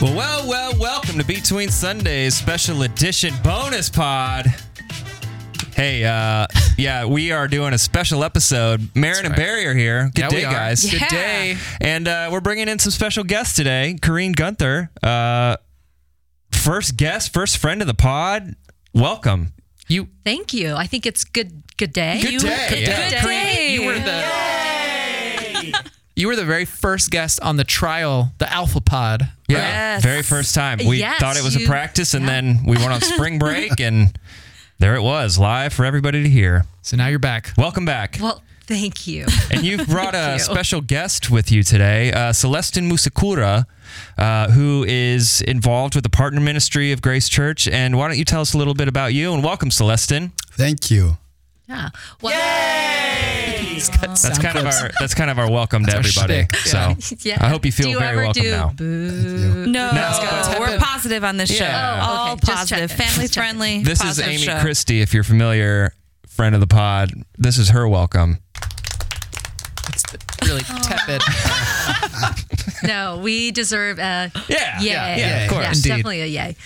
Well, well, well, welcome to Between Sundays special edition bonus pod. Hey, uh, yeah, we are doing a special episode. Marin and Barry are here. Good Yeah, day, are. guys. Good day. And uh, we're bringing in some special guests today. Kareen Gunther, uh, first guest, first friend of the pod. Welcome. You Thank you. I think it's good. Good day. Good You- day, Good, yeah. good Kareen, day. you were the you were the very first guest on the trial, the Alpha Pod. Yeah, Yes. very first time. We Yes, thought it was a practice, and yeah. then we went on spring break, and there it was, live for everybody to hear. So now you're back. Welcome back. Well, thank you. And you've brought a you. special guest with you today, uh, Celestin Musekura, uh, who is involved with the partner ministry of Grace Church. And why don't you tell us a little bit about you? And welcome, Celestin. Thank you. Yeah. Well, That's kind of our that's kind of our welcome to our everybody. shtick, So yeah. I hope you feel do you very ever welcome do now. Boo? No, No. we're positive on this show. Yeah. Oh, All okay. Positive, family friendly. This is Amy show. Christie, if you're familiar, friend of the pod. This is her welcome. It's really tepid. No, we deserve a Yeah, yay. yeah, yeah, of course. Yes, Indeed. definitely a yay.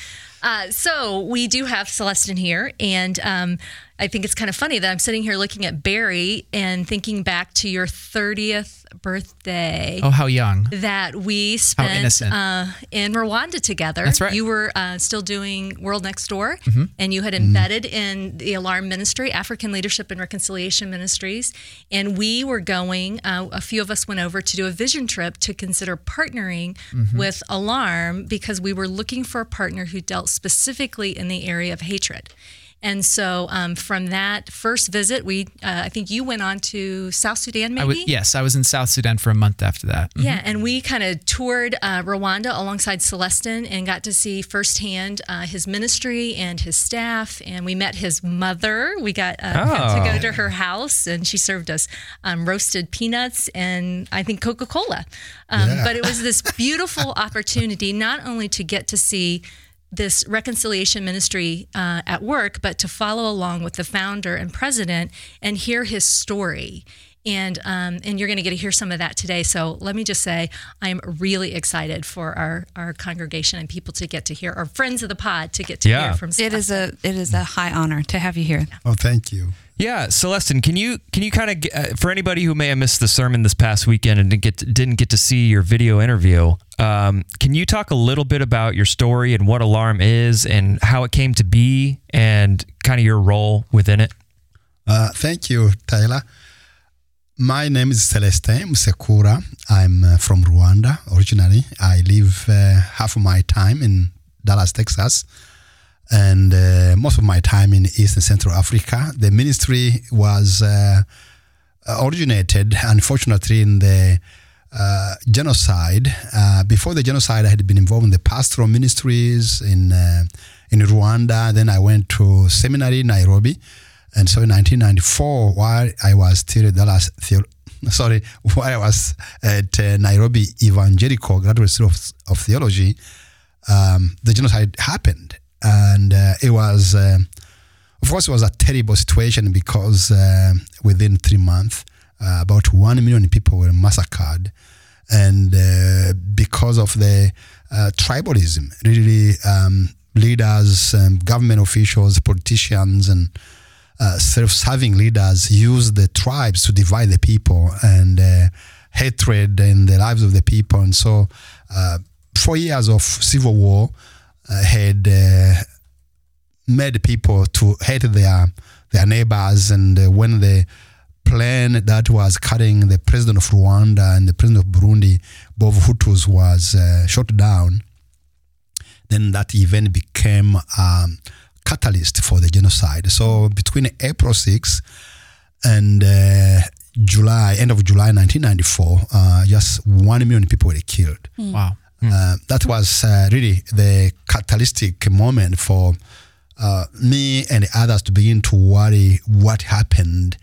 Uh, so we do have Celestin here, and um, I think it's kind of funny that I'm sitting here looking at Barry and thinking back to your 30th birthday. Oh, how young. that we spent uh, in Rwanda together. That's right. Mm-hmm. You were uh, still doing World Next Door, and you had embedded in the Alarm Ministry, African Leadership and Reconciliation Ministries. And we were going, uh, a few of us went over to do a vision trip to consider partnering Mm-hmm. with Alarm because we were looking for a partner who dealt specifically in the area of hatred. And so um, from that first visit, we uh, I think you went on to South Sudan, maybe. I was, yes, I was in South Sudan for a month after that. Yeah, and we kind of toured uh, Rwanda alongside Celestin and got to see firsthand uh, his ministry and his staff. And we met his mother. We got uh, Oh. to go to her house, and she served us um, roasted peanuts and I think Coca Cola. Um, Yeah. But it was this beautiful opportunity not only to get to see this reconciliation ministry uh, at work, but to follow along with the founder and president and hear his story. And um, and you're going to get to hear some of that today. So let me just say, I am really excited for our our congregation and people to get to hear, our friends of the pod to get to Yeah. hear from. It is a it is a high honor to have you here. Oh, thank you. Yeah, Celestin, can you can you kind of uh, for anybody who may have missed the sermon this past weekend and didn't get to, didn't get to see your video interview, um, can you talk a little bit about your story and what Alarm is and how it came to be and kind of your role within it? Uh, thank you, Tyler. My name is Celestin Musekura. I'm uh, from Rwanda originally. I live uh, half of my time in Dallas, Texas, and uh, most of my time in East and Central Africa. The ministry was uh, originated, unfortunately, in the uh, genocide. Uh, before the genocide, I had been involved in the pastoral ministries in uh, in Rwanda. Then I went to seminary in Nairobi, and so in 1994, while I was still at Dallas, Theo- sorry, while I was at uh, Nairobi Evangelical Graduate School of, of Theology, um, the genocide happened, and uh, it was. um of course, it was a terrible situation because uh, within three months, uh, about one million people were massacred, and uh, because of the uh, tribalism, really, um, leaders, um, government officials, politicians, and uh, self-serving leaders used the tribes to divide the people and uh, hatred in the lives of the people, and so uh, four years of civil war uh, had. Uh, made people to hate their their neighbors and uh, when the plane that was carrying the president of Rwanda and the president of Burundi both Hutus was uh, shot down then that event became um, catalyst for the genocide so between April 6 and uh, July end of July 1994 uh, just 1 million people were killed Wow. Uh, that was uh, really the catalytic moment for uh, me and others to begin to worry what happened,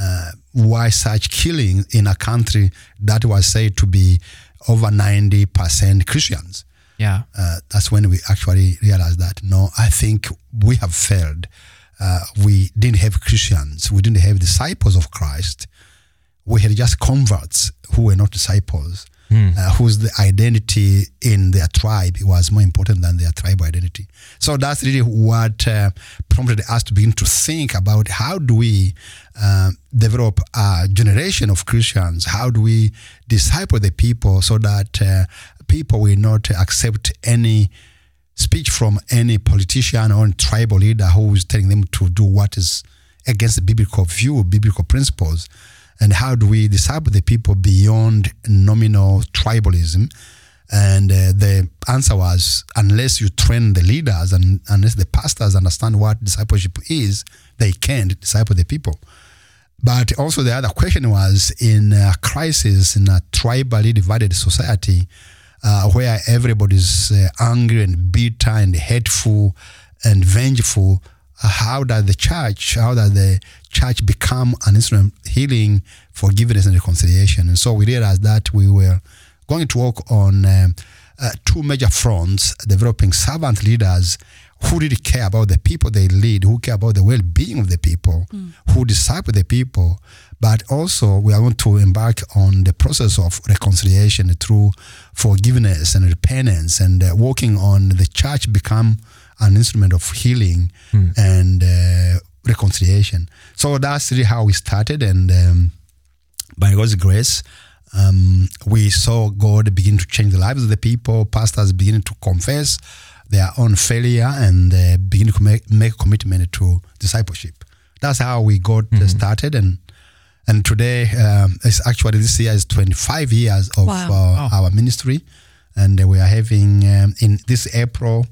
uh, why such killing in a country that was said to be over 90% Christians. Yeah. Uh, that's when we actually realized that no, I think we have failed. Uh, we didn't have Christians, we didn't have disciples of Christ. We had just converts who were not disciples. Uh, whose the identity in their tribe was more important than their tribal identity. So that's really what uh, prompted us to begin to think about how do we uh, develop a generation of Christians? How do we disciple the people so that uh, people will not accept any speech from any politician or tribal leader who is telling them to do what is against the biblical view, biblical principles? And how do we disciple the people beyond nominal tribalism? And uh, the answer was unless you train the leaders and unless the pastors understand what discipleship is, they can't disciple the people. But also, the other question was in a crisis, in a tribally divided society, uh, where everybody's uh, angry and bitter and hateful and vengeful, uh, how does the church, how does the church become an instrument of healing, forgiveness, and reconciliation? And so we realized that we were going to work on um, uh, two major fronts developing servant leaders who really care about the people they lead, who care about the well being of the people, who disciple the people. But also, we are going to embark on the process of reconciliation through forgiveness and repentance and uh, working on the church become an instrument of healing and uh, reconciliation. So that's really how we started. And um, by God's grace, um, we saw God begin to change the lives of the people, pastors beginning to confess their own failure and uh, begin to make, make commitment to discipleship. That's how we got uh, started. And and today, um, it's actually this year is 25 years of Wow. uh, our ministry. And uh, we are having um, in this April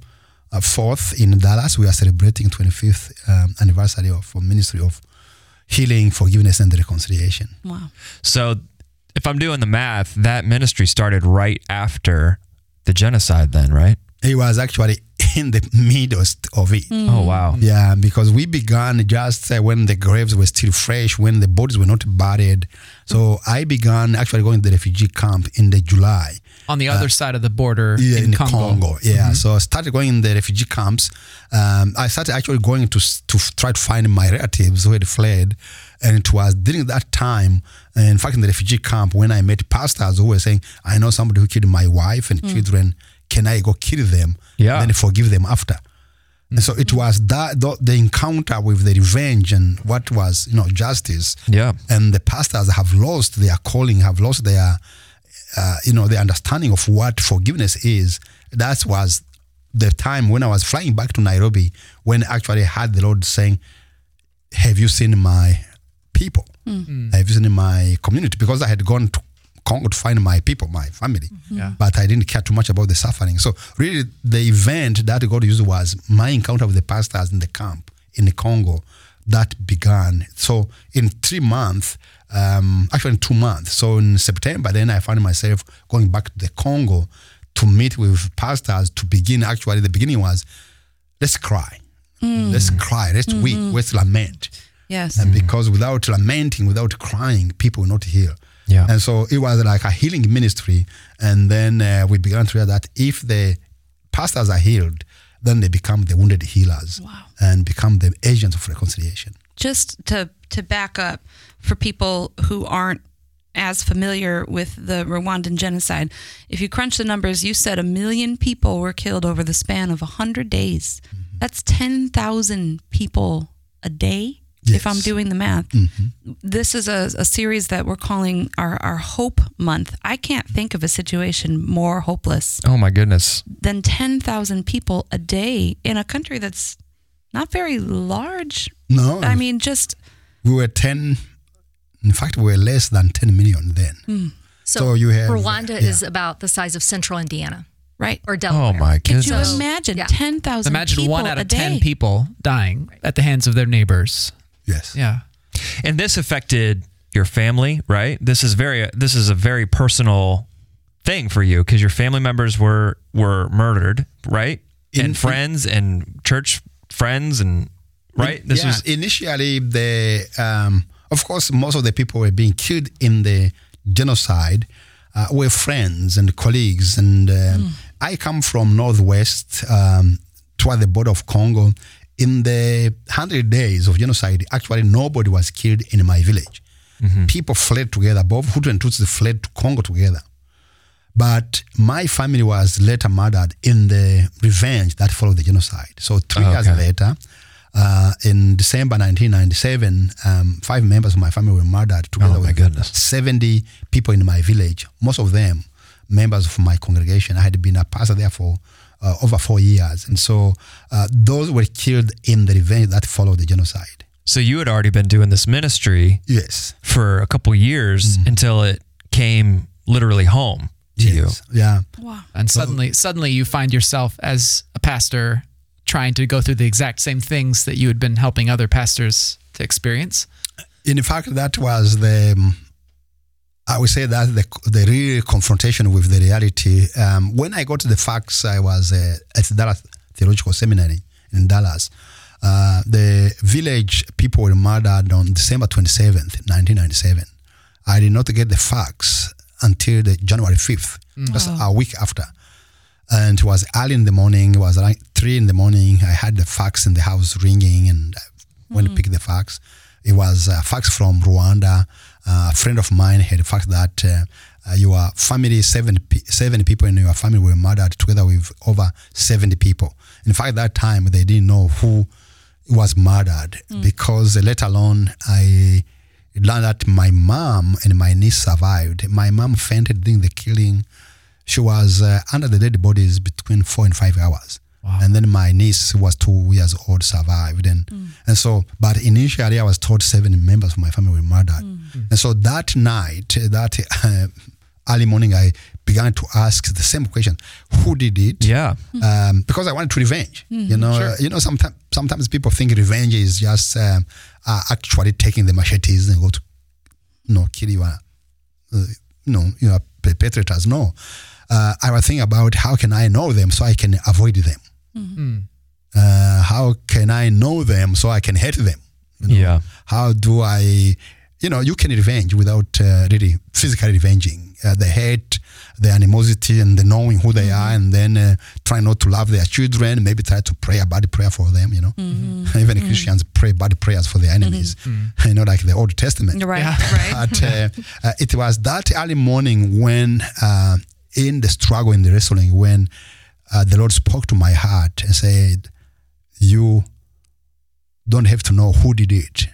uh, 4th in Dallas, we are celebrating 25th um, anniversary of uh, ministry of healing, forgiveness, and reconciliation. Wow. So, if I'm doing the math, that ministry started right after the genocide, then, right? It was actually in the midst of it. Oh, wow. Yeah, because we began just uh, when the graves were still fresh, when the bodies were not buried. So I began actually going to the refugee camp in the July. On the other uh, side of the border Yeah, in, in, Congo. Congo. Yeah, so mm-hmm. I started going in the refugee camps. Um, I started actually going to to try to find my relatives who had fled, and it was during that time. In fact, in the refugee camp, when I met pastors who were saying, "I know somebody who killed my wife and mm. children. Can I go kill them? Yeah. and then forgive them after." And so it mm-hmm. was that the, the encounter with the revenge and what was you know justice Yeah. and the pastors have lost their calling, have lost their, uh, you know, the understanding of what forgiveness is. That was the time when I was flying back to Nairobi when actually I actually had the Lord saying, "Have you seen my people? Have you seen my community?" Because I had gone to Congo to find my people, my family, Yeah. but I didn't care too much about the suffering. So really, the event that God used was my encounter with the pastors in the camp in the Congo that began. So in three months, um, actually in two months. So in September, then I found myself going back to the Congo to meet with pastors to begin. Actually, the beginning was let's cry, let's cry, let's weep, let's lament. Yes. And because without lamenting, without crying, people will not heal. Yeah. And so it was like a healing ministry. And then uh, we began to realize that if the pastors are healed, then they become the wounded healers Wow. and become the agents of reconciliation. Just to to back up for people who aren't as familiar with the Rwandan genocide, if you crunch the numbers, you said a million people were killed over the span of 100 days. Mm-hmm. That's 10,000 people a day, if I'm doing the math. Mm-hmm. This is a, a series that we're calling our, our Hope Month. I can't think of a situation more hopeless Oh, my goodness. than 10,000 people a day in a country that's not very large. No, I mean, just we were 10, in fact, we were less than 10 million then. So, So you have- Rwanda yeah. is about the size of central Indiana right. or Delaware. Oh, my Could goodness. you So- imagine yeah. 10,000 Imagine people one out of 10 day? people dying at the hands of their neighbors. Yes. Yeah. And this affected your family, right? This is very this is a very personal thing for you because your family members were were murdered, right? In- and friends and church friends and right. This yeah, was initially the um, of course most of the people who were being killed in the genocide uh, were friends and colleagues. And um, I come from northwest um, toward the border of Congo. In the 100 days of genocide actually nobody was killed in my village. People fled together. Both Hutu and Tutsi fled to Congo together. But my family was later murdered in the revenge that followed the genocide. So three years later, uh, in December 1997, um, five members of my family were murdered together Oh, my with goodness. 70 people in my village. Most of them members of my congregation. I had been a pastor there for uh, over four years, and so uh, those were killed in the revenge that followed the genocide. So you had already been doing this ministry Yes. for a couple years until it came literally home to you. Yeah. Wow. And suddenly, suddenly you find yourself as a pastor trying to go through the exact same things that you had been helping other pastors to experience. in fact, that was the, um, I would say that the, the real confrontation with the reality. Um, when I got to the fax, I was uh, at Dallas Theological Seminary in Dallas. Uh, the village people were murdered on December 27th, 1997. I did not get the fax until the January 5th, just a week after. And it was early in the morning. It was like three in the morning. I had the fax in the house ringing, and I went to pick the fax. It was a fax from Rwanda. Uh, a friend of mine had a fax that uh, uh, your family, seven, seven people in your family were murdered together with over 70 people. In fact, that time they didn't know who was murdered because, uh, let alone, I learned that my mom and my niece survived. My mom fainted during the killing she was uh, under the dead bodies between four and five hours. And then my niece, who was two years old, survived. And, and so, but initially I was told seven members of my family were murdered. And so that night, that uh, early morning, I began to ask the same question who did it? Yeah. um, because I wanted to revenge. You know, uh, you know. Sometimes, sometimes people think revenge is just um, uh, actually taking the machetes and go to, you know, kill you. Uh, uh, you know, you know, perpetrators. No, uh, I was thinking about how can I know them so I can avoid them. Uh, how can I know them so I can hate them? You know? Yeah. How do I, you know, you can revenge without uh, really physically revenging. Uh, the hate, the animosity, and the knowing who they are, and then uh, try not to love their children. Maybe try to pray a bad prayer for them. You know, even Christians pray bad prayers for their enemies. You know, like the Old Testament. Right. Yeah. Right. But uh, uh, it was that early morning when, uh, in the struggle, in the wrestling, when uh, the Lord spoke to my heart and said, "You don't have to know who did it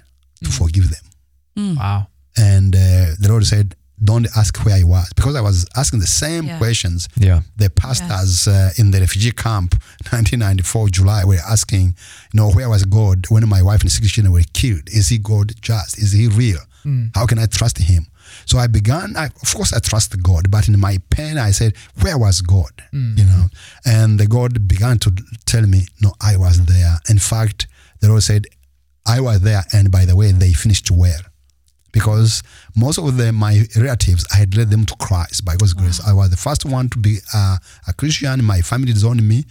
to forgive them." Wow. And uh, the Lord said, "Don't ask where I was," because I was asking the same Yeah. questions. Yeah. The pastors uh, in the refugee camp, 1994 July, were asking, you know, where was God when my wife and six children were killed? Is He God just? Is He real? How can I trust Him? So I began. I, of course, I trust God, but in my pain, I said, "Where was God?" You know, and the God began to tell me, "No, I was there." In fact, the Lord said, "I was there," and by the way, they finished well because most of the, my relatives, I had led them to Christ by God's grace. I was the first one to be uh, a Christian. My family disowned me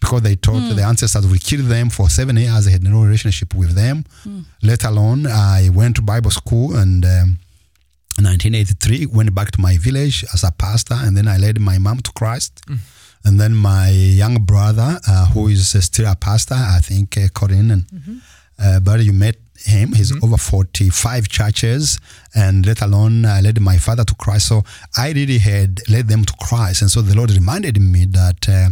because they thought the ancestors would kill them for seven years. I had no relationship with them. Let alone, I went to Bible school and. Um, 1983, went back to my village as a pastor, and then I led my mom to Christ. And then my young brother, uh, who is uh, still a pastor, I think uh, Corinne, and uh, but you met him. He's over 45 churches, and let alone I led my father to Christ. So I really had led them to Christ, and so the Lord reminded me that. Uh,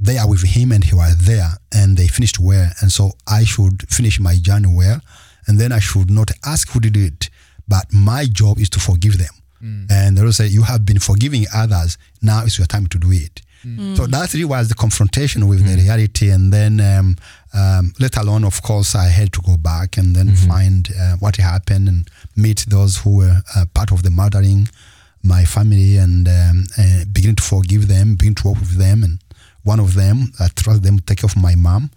they are with him and he was there and they finished well and so i should finish my journey well and then i should not ask who did it but my job is to forgive them. And the lord said you have been forgiving others. Now it's your time to do it. So that really was the confrontation with the reality. And then um, um, let alone of course i had to go back and then find uh, what happened and meet those who were uh, part of the murdering my family and um, uh, begin to forgive them begin to work with them. And one of them, I trust them to take care of my mom.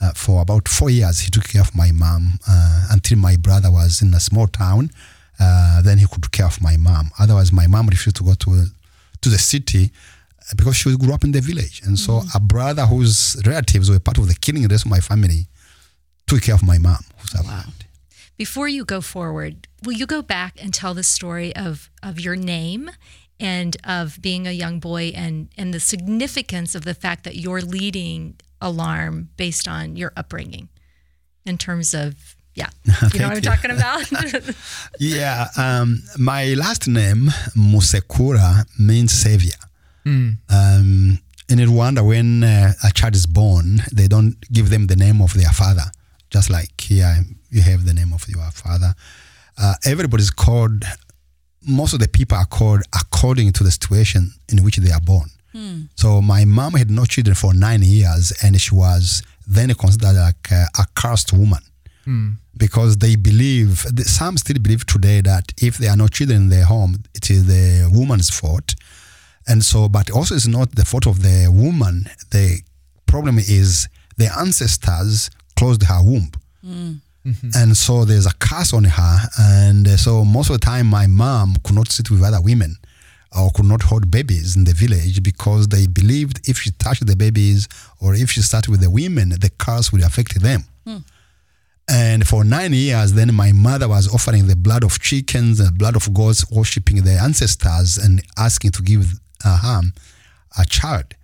Uh, for about four years, he took care of my mom uh, until my brother was in a small town. Uh, then he could care of my mom. Otherwise, my mom refused to go to to the city uh, because she grew up in the village. And so, a brother whose relatives were part of the killing the rest of my family took care of my mom, who survived. Before you go forward, will you go back and tell the story of, of your name and of being a young boy and, and the significance of the fact that you're leading Alarm based on your upbringing in terms of Yeah. You know what I'm you. talking about? Yeah, um, my last name Musekura means savior. Um, in Rwanda, when uh, a child is born, they don't give them the name of their father. Just like here, you have the name of your father. Uh, everybody's called. Most of the people are called according to the situation in which they are born. So my mom had no children for nine years, and she was then considered like a, a cursed woman because they believe some still believe today that if there are no children in their home it is the woman's fault. And so but also it's not the fault of the woman. The problem is the ancestors closed her womb. And so there's a curse on her. And uh, so most of the time my mom could not sit with other women or could not hold babies in the village because they believed if she touched the babies or if she started with the women the curse would affect them and for nine years, then my mother was offering the blood of chickens and blood of goats, worshipping the ancestors and asking to give uh, her a child.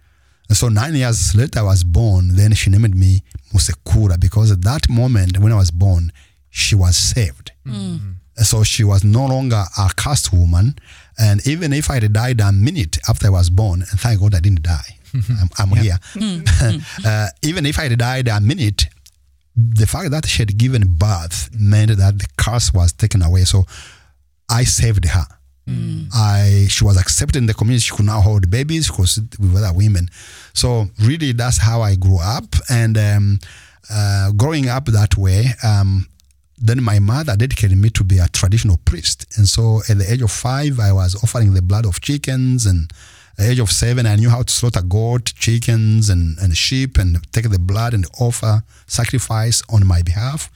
And so nine years later, I was born. Then she named me Musekura because at that moment when I was born, she was saved. And So she was no longer a cursed woman. And even if I had died a minute after I was born, and thank God I didn't die, I'm, I'm here. uh, even if I had died a minute, the fact that she had given birth meant that the curse was taken away. So I saved her. I she was accepted in the community. She could now hold babies. because we were with other women. So really, that's how I grew up. And um, uh, growing up that way, um, then my mother dedicated me to be a traditional priest. And so at the age of five, I was offering the blood of chickens. And the age of seven, I knew how to slaughter goat, chickens, and, and sheep and take the blood and offer sacrifice on my behalf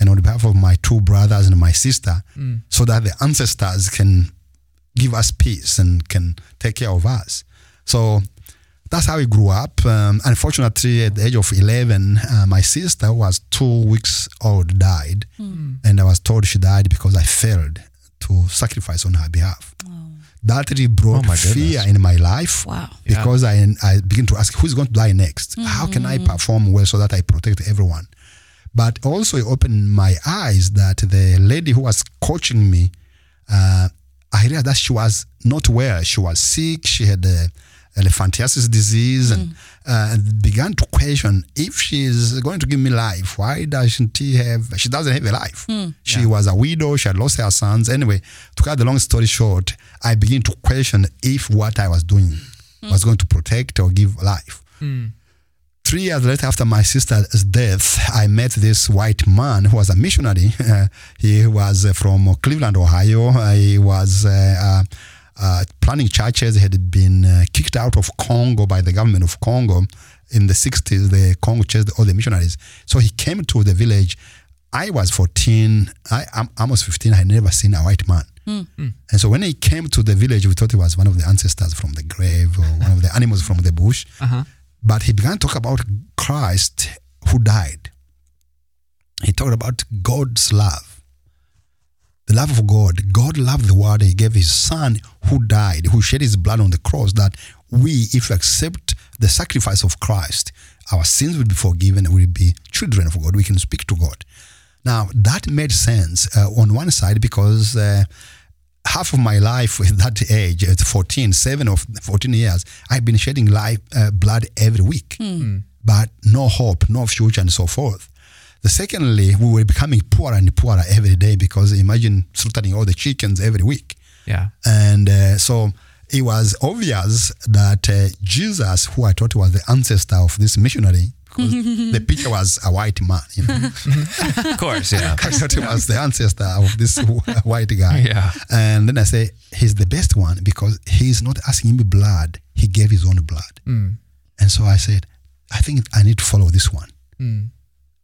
and on behalf of my two brothers and my sister so that the ancestors can give us peace and can take care of us. So that's how we grew up. Um, unfortunately, at the age of 11, uh, my sister, who was two weeks old, died. And I was told she died because I failed to sacrifice on her behalf. That really brought Oh fear in my life Wow. because I, I begin to ask who's going to die next? How can I perform well so that I protect everyone? But also, it opened my eyes that the lady who was coaching me, uh, I realized that she was not well. She was sick. She had uh, elephantiasis disease and uh, began to question if she is going to give me life. Why doesn't she have? She doesn't have a life. She was a widow. She had lost her sons. Anyway, to cut the long story short, I began to question if what I was doing was going to protect or give life. Three years later, after my sister's death, I met this white man who was a missionary. Uh, he was uh, from Cleveland, Ohio. Uh, he was uh, uh, uh, planning churches. Had been uh, kicked out of Congo by the government of Congo in the 60s. The Congo chased all the missionaries. So he came to the village. I was 14. I, I'm almost 15. I had never seen a white man. And so when he came to the village, we thought he was one of the ancestors from the grave or one of the animals from the bush. But he began to talk about Christ who died. He talked about God's love, the love of God. God loved the world. He gave his son who died, who shed his blood on the cross, that we, if we accept the sacrifice of Christ, our sins will be forgiven and we'll be children of God. We can speak to God. Now, that made sense uh, on one side because uh, half of my life at that age, at 14, seven of 14 years, I've been shedding life, uh, blood every week, but no hope, no future, and so forth. The secondly, we were becoming poorer and poorer every day because imagine slaughtering all the chickens every week. Yeah. And uh, so it was obvious that uh, Jesus, who I thought was the ancestor of this missionary, because the picture was a white man, you know. Of course, yeah. I thought he was the ancestor of this white guy. Yeah. And then I say, he's the best one because he's not asking me blood. He gave his own blood. And so I said, I think I need to follow this one.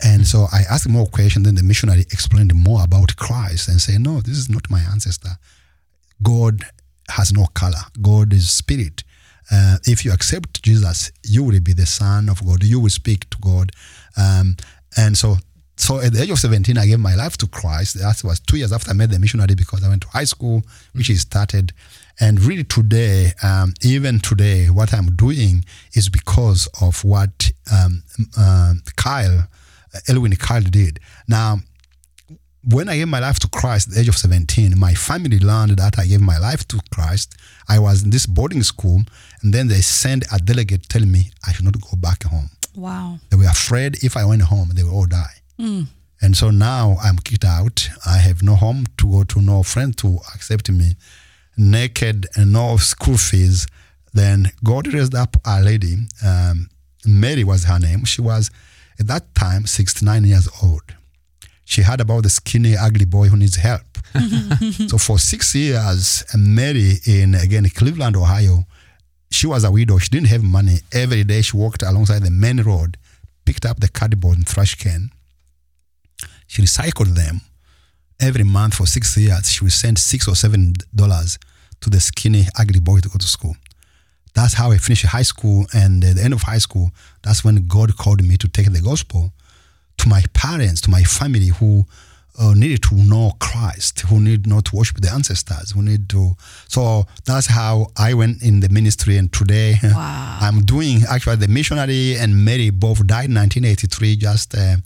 And so I asked more questions. Then the missionary explained more about Christ and said, no, this is not my ancestor. God has no color. God is spirit. Uh, if you accept Jesus, you will be the son of God. You will speak to God. Um, and so, so at the age of 17, I gave my life to Christ. That was two years after I met the missionary because I went to high school, which he started. And really today, um, even today, what I'm doing is because of what um, uh, Kyle, Elwin Kyle did. Now, when I gave my life to Christ at the age of 17, my family learned that I gave my life to Christ. I was in this boarding school, and then they sent a delegate telling me I should not go back home. Wow. They were afraid if I went home, they would all die. And so now I'm kicked out. I have no home to go to, no friend to accept me, naked and no school fees. Then God raised up a lady. Um, Mary was her name. She was at that time 69 years old. She heard about the skinny, ugly boy who needs help. so for six years, uh, Mary in again Cleveland, Ohio, she was a widow. She didn't have money. Every day she walked alongside the main road, picked up the cardboard and trash can. She recycled them. Every month for six years, she would send six or seven dollars to the skinny, ugly boy to go to school. That's how I finished high school. And at the end of high school, that's when God called me to take the gospel to my parents, to my family who uh, needed to know Christ, who need not to worship the ancestors, who need to. So that's how I went in the ministry. And today I'm doing actually the missionary and Mary both died in 1983. Just uh,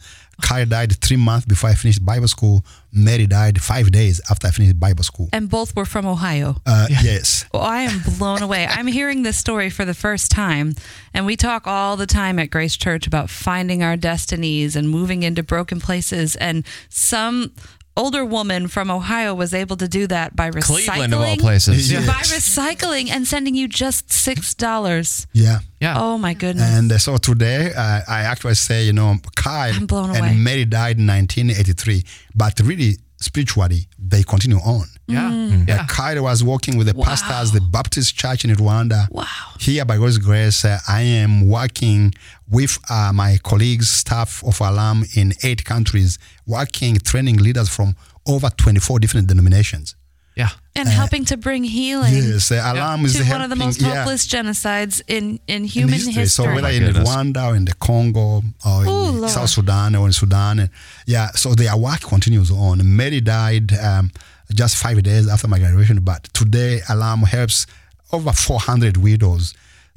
Kyle died three months before I finished Bible school. Mary died five days after I finished Bible school. And both were from Ohio. Uh, Yes. Well, I am blown away. I'm hearing this story for the first time. And we talk all the time at Grace Church about finding our destinies and moving into broken places. And some older woman from Ohio was able to do that by recycling. Cleveland of all places. Yeah. By recycling and sending you just $6. Yeah. Yeah. Oh, my goodness. And uh, so today, uh, I actually say, you know, Kyle I'm away. and Mary died in 1983, but really, spiritually, they continue on. Yeah. Mm. Yeah. Uh, Kyle was working with the pastors, the Baptist Church in Rwanda. Wow. Here, by God's grace, uh, I am working with uh, my colleagues, staff of Alarm in eight countries, working, training leaders from over 24 different denominations. Yeah. And helping to bring healing Yes, uh, Alarm is to helping. one of the most yeah, genocides in, in in human history. So whether in goodness. Rwanda or in the Congo or in Oh, Lord. South Sudan or in Sudan, and yeah, so their work continues on. Mary died um, just five days after my graduation, but today Alarm helps over 400 widows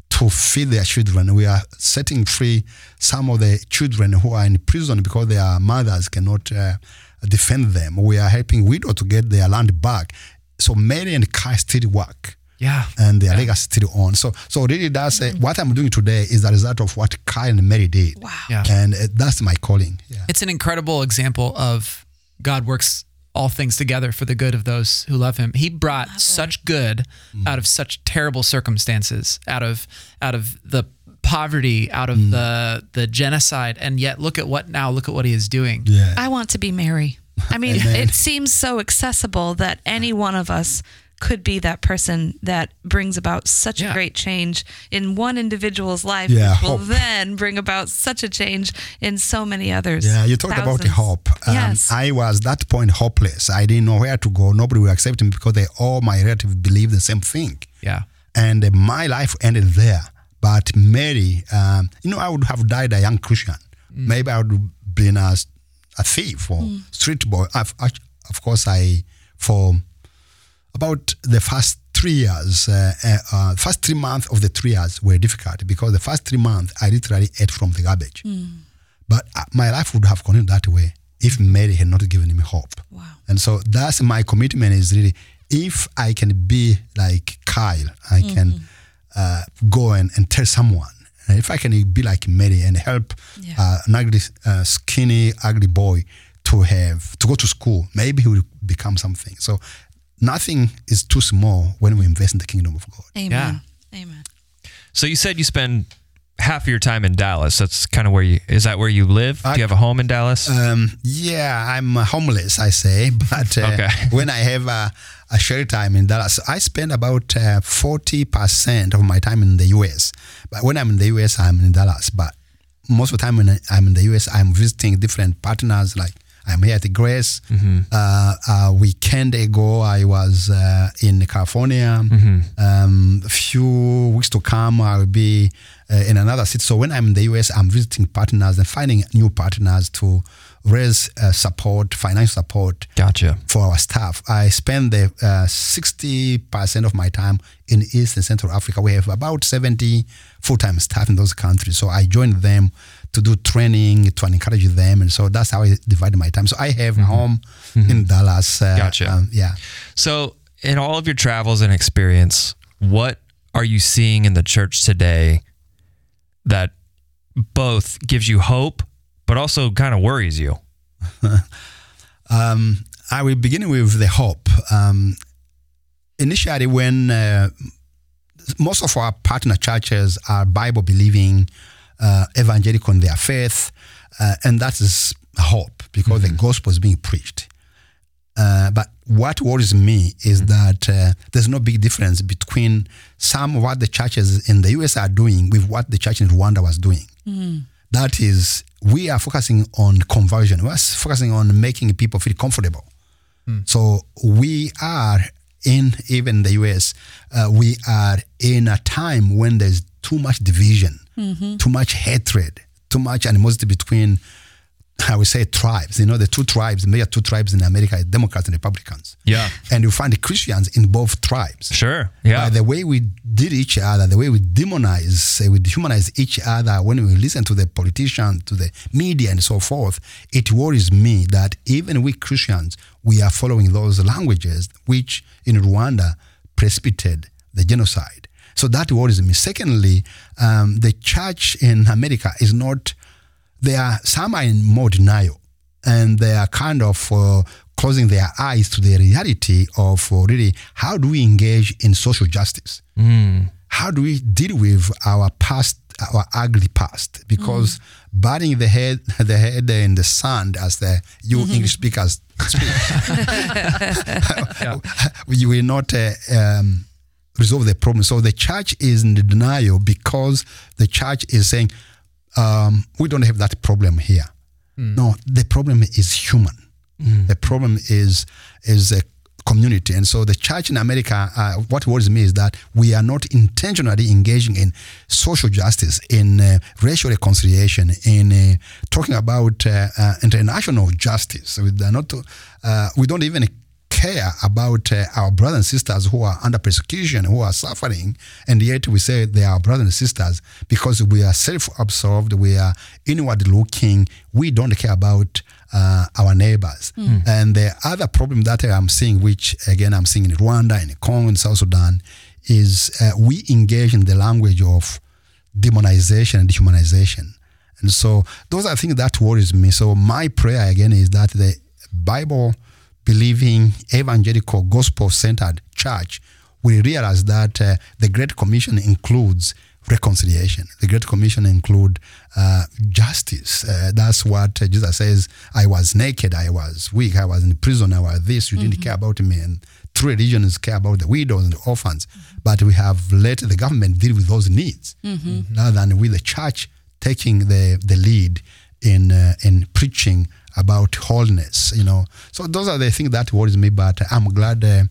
to feed their children. We are setting free some of the children who are in prison because their mothers cannot uh, defend them. We are helping widows to get their land back. So Mary and Kai still work Yeah. and their legacy still on. So, so really, that's uh, what I'm doing today is the result of what Kyle and Mary did. Wow. Yeah. And uh, that's my calling. Yeah. It's an incredible example of God works all things together for the good of those who love him. He brought such good mm. out of such terrible circumstances, out of out of the poverty, out of mm. the the genocide, and yet look at what now look at what he is doing. Yeah. I want to be Mary. I mean, it seems so accessible that any one of us could be that person that brings about such Yeah. a great change in one individual's life, Yeah, which will hope. then bring about such a change in so many others. Yeah, you talked about the hope. Um, yes. I was that point hopeless. I didn't know where to go. Nobody would accept me because they all my relatives believe the same thing. Yeah. And uh, my life ended there. But Mary, um, you know, I would have died a young Christian. Maybe I would have been a, a thief or street boy. I've, I, of course, I for about the first three years, uh, uh, uh, first three months of the three years were difficult because the first three months I literally ate from the garbage. But uh, my life would have continued that way if Mary had not given me hope. Wow. And so that's my commitment is really if I can be like Kyle, I can uh, go and, and tell someone. And if I can be like Mary and help Yeah. uh, an ugly, uh, skinny, ugly boy to have to go to school, maybe he will become something. So nothing is too small when we invest in the kingdom of God. Amen. Amen. So you said you spend half of your time in Dallas. That's kind of where you is that where you live? Do you have a home in Dallas? Um, yeah, I'm uh, homeless, I say, but uh, Okay. when I have a, a share time in Dallas, I spend about uh, 40% of my time in the US. But when I'm in the US, I'm in Dallas. But most of the time when I'm in the US, I'm visiting different partners. Like I'm here at the Grace. Uh, a weekend ago, I was uh, in California. Um, a few weeks to come, I will be uh, in another city. So when I'm in the US, I'm visiting partners and finding new partners to raise uh, support, financial support Gotcha. for our staff. I spend the uh, 60% of my time in East and Central Africa. We have about 70 full-time staff in those countries. So I join them to do training to encourage them, and so that's how I divide my time. So I have home in Dallas. Uh, Mm-hmm. Gotcha. um, yeah. So, in all of your travels and experience, what are you seeing in the church today that both gives you hope, but also kind of worries you? Um, I will begin with the hope. Um, initially, when uh, most of our partner churches are Bible believing, uh, evangelical in their faith, uh, and that is hope because the gospel is being preached. Uh, but what worries me is that uh, there's no big difference between some of what the churches in the US are doing with what the church in Rwanda was doing. That is, we are focusing on conversion. We're focusing on making people feel comfortable. So we are in even the US, uh, we are in a time when there's too much division, Mm-hmm. too much hatred, too much animosity between, I would say, tribes. You know, the two tribes, the major two tribes in America, Democrats and Republicans. Yeah. And you find Christians in both tribes. Sure. Yeah. By the way we did each other, the way we demonize, we dehumanize each other when we listen to the politicians, to the media, and so forth, it worries me that even we Christians, we are following those languages which in Rwanda precipitated the genocide. So that worries me. Secondly, um, the church in America is not, they are, some are in more denial and they are kind of uh, closing their eyes to the reality of uh, really how do we engage in social justice? How do we deal with our past, our ugly past? Because burying the head, the head in the sand, as the you English speakers speak, you will not uh, um, resolve the problem. So the church is in denial because the church is saying um, we don't have that problem here. No, the problem is human. The problem is is a community, and so the church in America. Uh, what worries me is that we are not intentionally engaging in social justice, in uh, racial reconciliation, in uh, talking about uh, uh, international justice. We are not. Uh, we don't even care about uh, our brothers and sisters who are under persecution, who are suffering, and yet we say they are brothers and sisters because we are self-absorbed, we are inward-looking, we don't care about uh, our neighbors. And the other problem that I'm seeing, which again I'm seeing in Rwanda, in Congo, in South Sudan, is uh, we engage in the language of demonization and dehumanization. And so those are things that worries me. So my prayer again is that the Bible believing evangelical gospel centered church we realize that uh, the Great Commission includes reconciliation. The Great Commission include uh, justice. Uh, that's what uh, Jesus says. I was naked. I was weak. I was in prison. I was this. You didn't care about me. And true religions care about the widows and the orphans. But we have let the government deal with those needs rather than with the church taking the, the lead in uh, in preaching about wholeness. You know, so those are the things that worries me. But I'm glad uh,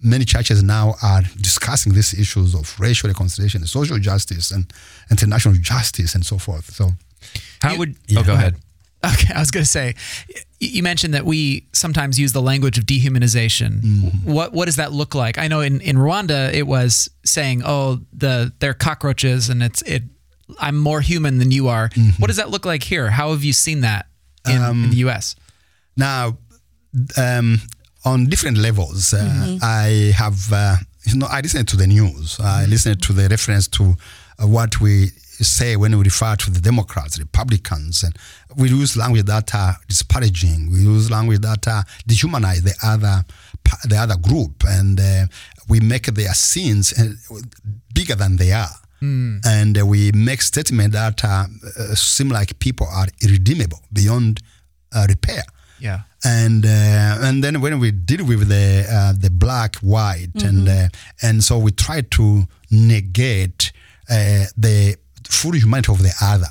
many churches now are discussing these issues of racial reconciliation, social justice, and international justice, and so forth. So How would? oh, go ahead. Okay, I was going to say, you mentioned that we sometimes use the language of dehumanization. What what does that look like? I know in, in Rwanda it was saying, "Oh, the they're cockroaches," and it's it. I'm more human than you are. What does that look like here? How have you seen that in, in the U.S.? Now, um, on different levels, uh, I have, uh, you know, I listen to the news. I listen to the reference to uh, what we say when we refer to the Democrats, Republicans, and we use language that are disparaging. We use language that are dehumanize the other, the other group, and uh, we make their sins uh, bigger than they are. And uh, we make statements that uh, uh, seem like people are irredeemable beyond uh, repair. Yeah. and uh, and then when we deal with the uh, the black white and uh, and so we try to negate uh, the full humanity of the other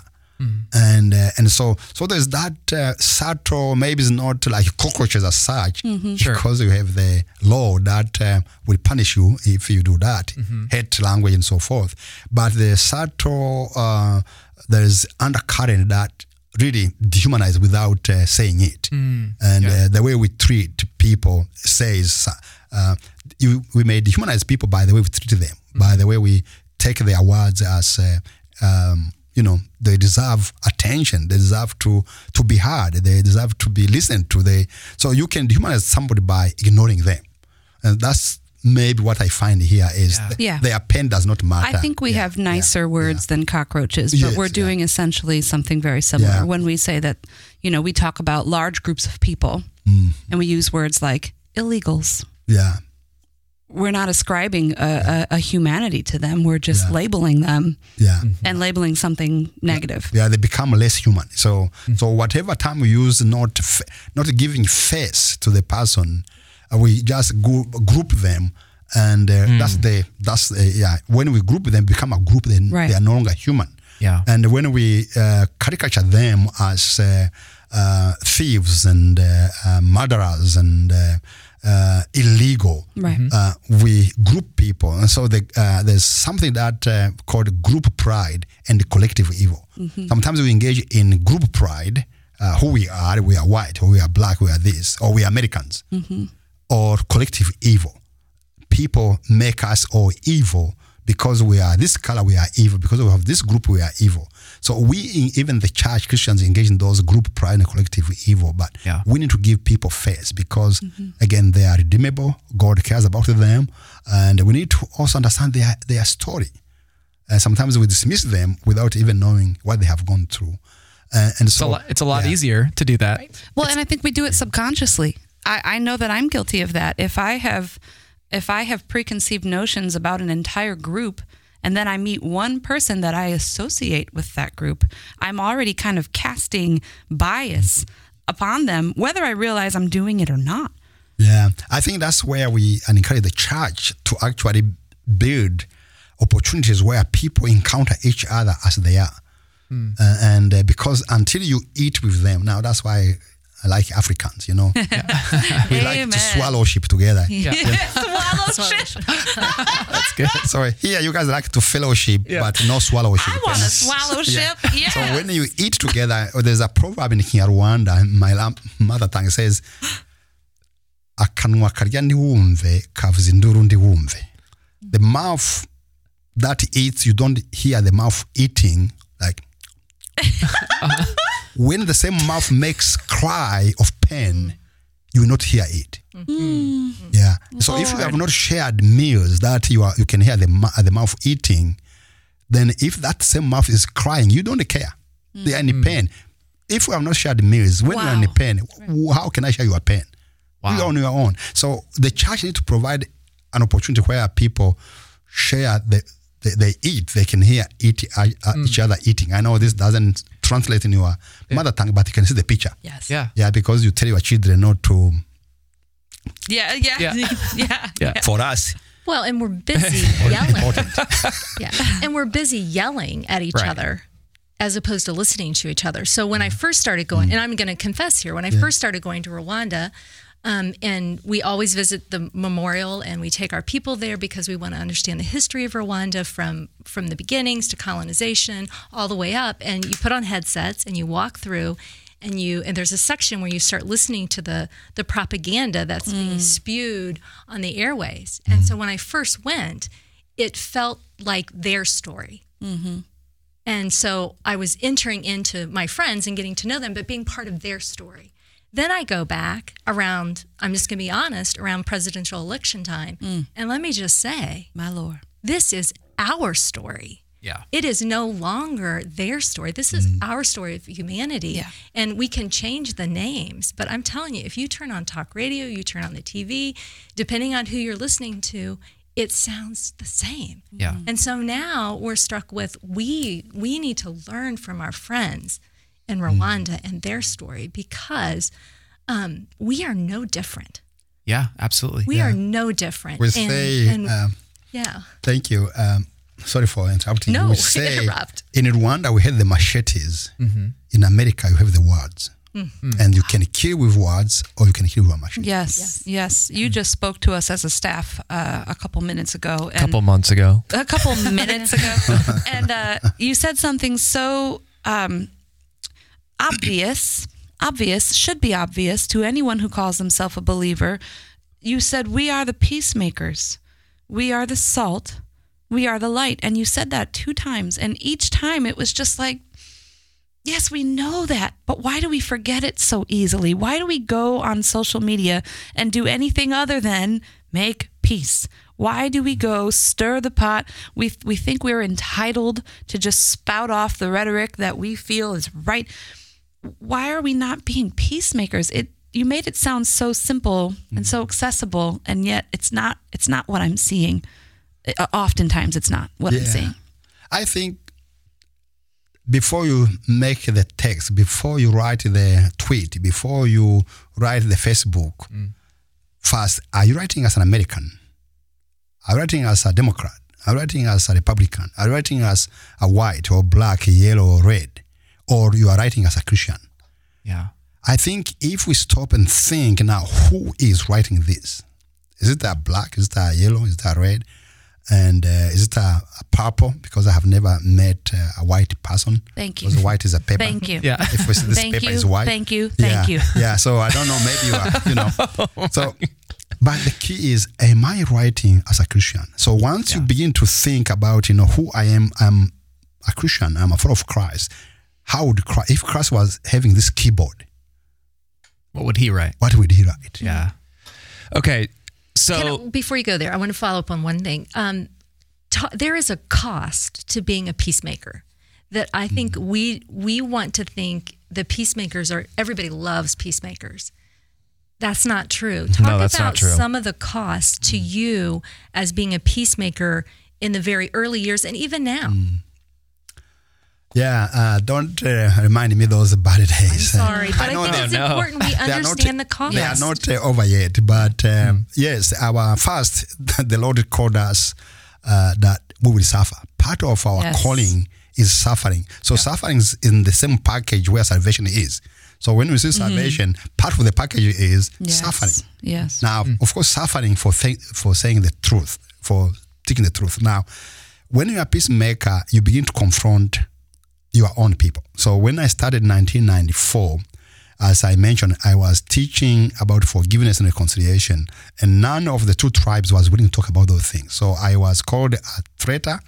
and uh, and so so there's that uh, subtle maybe it's not like cockroaches as such Sure. because you have the law that uh, will punish you if you do that hate language and so forth. But the subtle uh, there's undercurrent that really dehumanize without uh, saying it. And uh, the way we treat people says uh, you, we may dehumanize people by the way we treat them by the way we take their words as uh, um, you know, they deserve attention. They deserve to to be heard. They deserve to be listened to. They so you can dehumanize somebody by ignoring them, and that's maybe what I find here is th- Yeah. their pain does not matter. I think we Yeah, have nicer yeah, words than cockroaches, but Yes, we're yeah. doing essentially something very similar Yeah. when we say that, you know, we talk about large groups of people Mm. and we use words like illegals. Yeah, We're not ascribing a, a, a humanity to them. We're just Yeah. labeling them yeah. and labeling something negative. yeah, they become less human. So, so whatever time we use not f- not giving face to the person, uh, we just group, group them, and uh, that's the that's the, yeah. When we group them, become a group, then Right. they are no longer human. Yeah. And when we uh, caricature them as uh, uh, thieves and uh, uh, murderers and uh, illegal, Right. uh, we group people, and so the, uh, there's something that uh, called group pride and collective evil. Sometimes we engage in group pride, uh, who we are, we are white, or we are black, we are this, or we are Americans, or collective evil. People make us all evil because we are this color, we are evil. Because we have this group, we are evil. So we, even the church Christians, engage in those group pride and collective evil. But Yeah. we need to give people face because, again, they are redeemable. God cares about them, and we need to also understand their their story. And sometimes we dismiss them without even knowing what they have gone through. Uh, and It's a so lot, it's a lot yeah. easier to do that. Well, and I think we do it subconsciously. I, I know that I'm guilty of that. If I have if I have preconceived notions about an entire group and then I meet one person that I associate with that group, I'm already kind of casting bias upon them, whether I realize I'm doing it or not. Yeah, I think that's where we encourage the church to actually build opportunities where people encounter each other as they are. Uh, and uh, because until you eat with them, now that's why I like Africans, you know. we like to swallow ship together. yeah Swallow shit. That's good. So here you guys like to fellowship, but no swallowship. I want to swallow ship. Yeah. So when you eat together, oh, there's a proverb in Kinyarwanda, my mother tongue says, akanwa karya ndiwumve kavuza induru ndiwumve. Mm. The mouth that eats, you don't hear the mouth eating. Like when the same mouth makes cry of pain, you will not hear it. Yeah. So if you have not shared meals that you are, you can hear the the mouth eating, then if that same mouth is crying, you don't care. They are in pain. If you have not shared meals, when you are in Wow. pain, how can I share your pain? You are on your own. So the church need to provide an opportunity where people share the they, they eat. They can hear eat, uh, uh, each other eating. I know this doesn't translate in your mother tongue, but you can see the picture. Yes. Yeah. Yeah, because you tell your children not to. Yeah. Yeah. Yeah. Yeah. Yeah. For us, Well, and we're busy yelling. yeah. And we're busy yelling at each Right. other as opposed to listening to each other. So when I mm-hmm. first started going, mm-hmm. and I'm going to confess here, when I first started going to Rwanda, um, and we always visit the memorial and we take our people there because we want to understand the history of Rwanda from from the beginnings to colonization all the way up. And you put on headsets and you walk through and you and there's a section where you start listening to the the propaganda that's being spewed on the airways. And so when I first went, it felt like their story. And so I was entering into my friends and getting to know them, but being part of their story. Then I go back around, I'm just going to be honest, around presidential election time. Mm. And let me just say, My lord. this is our story. Yeah. It is no longer their story. This is mm. our story of humanity. Yeah. And we can change the names. But I'm telling you, if you turn on talk radio, you turn on the TV, depending on who you're listening to, it sounds the same. Yeah. And so now we're struck with we we need to learn from our friends in Rwanda and their story because um, we are no different. Yeah. Absolutely. We are no different. we And- say, and- um, yeah. thank you. Um, sorry for interrupting. No, we say interrupt. in Rwanda we have the machetes. Mm-hmm. In America you have the words, Mm. and you can kill with words or you can kill with a machete. Yes, yes. You just spoke to us as a staff uh, a couple minutes ago. A couple months ago. a couple minutes ago, and uh, you said something so um, obvious. Obvious should be obvious to anyone who calls himself a believer. You said we are the peacemakers. We are the salt. we are the light. And you said that two times. And each time it was just like, yes, we know that, but why do we forget it so easily? Why do we go on social media and do anything other than make peace? Why do we go stir the pot? We, we think we're entitled to just spout off the rhetoric that we feel is right. Why are we not being peacemakers? It you made it sound so simple and so accessible, and yet it's not. It's not what I'm seeing. Uh, Oftentimes, it's not what I'm seeing. I think before you make the text, before you write the tweet, before you write the Facebook, first, are you writing as an American? Are you writing as a Democrat? Are you writing as a Republican? Are you writing as a white or black, yellow or red? Or you are writing as a Christian? Yeah. I think if we stop and think now, who is writing this? Is it a black? Is it a yellow? Is it a red? And uh, is it a, a purple? Because I have never met uh, a white person. Thank you. Because white is a paper. Thank you. Yeah. If we see this Thank paper you. is white. Thank you. Thank yeah, you. Yeah. So I don't know. Maybe you are. You know. So, but the key is, am I writing as a Christian? So once you begin to think about, you know, who I am, I'm a Christian. I'm a follower of Christ. How would Christ, if Christ was having this keyboard, What would he write? what would he write? Yeah. Okay. So I- before you go there, I want to follow up on one thing. Um, ta- there is a cost to being a peacemaker that I think Mm-hmm. we we want to think the peacemakers are everybody loves peacemakers. That's not true. Talk No, that's about not true. some of the costs to you as being a peacemaker in the very early years and even now. Mm. Yeah, uh, don't uh, remind me those bad days. Sorry, but I, know think it's no. important we they are not- understand the cost. They are not uh, over yet, but um, yes, our first, the Lord called us uh, that we will suffer. Part of our Yes. calling is suffering. So suffering is in the same package where salvation is. So when we see salvation, part of the package is Yes. suffering. Yes. Now, of course, suffering for th- for saying the truth, for speaking the truth. Now, when you're a peacemaker, you begin to confront your own people. So when I started in 1994, as I mentioned, I was teaching about forgiveness and reconciliation, and none of the two tribes was willing to talk about those things. So I was called a traitor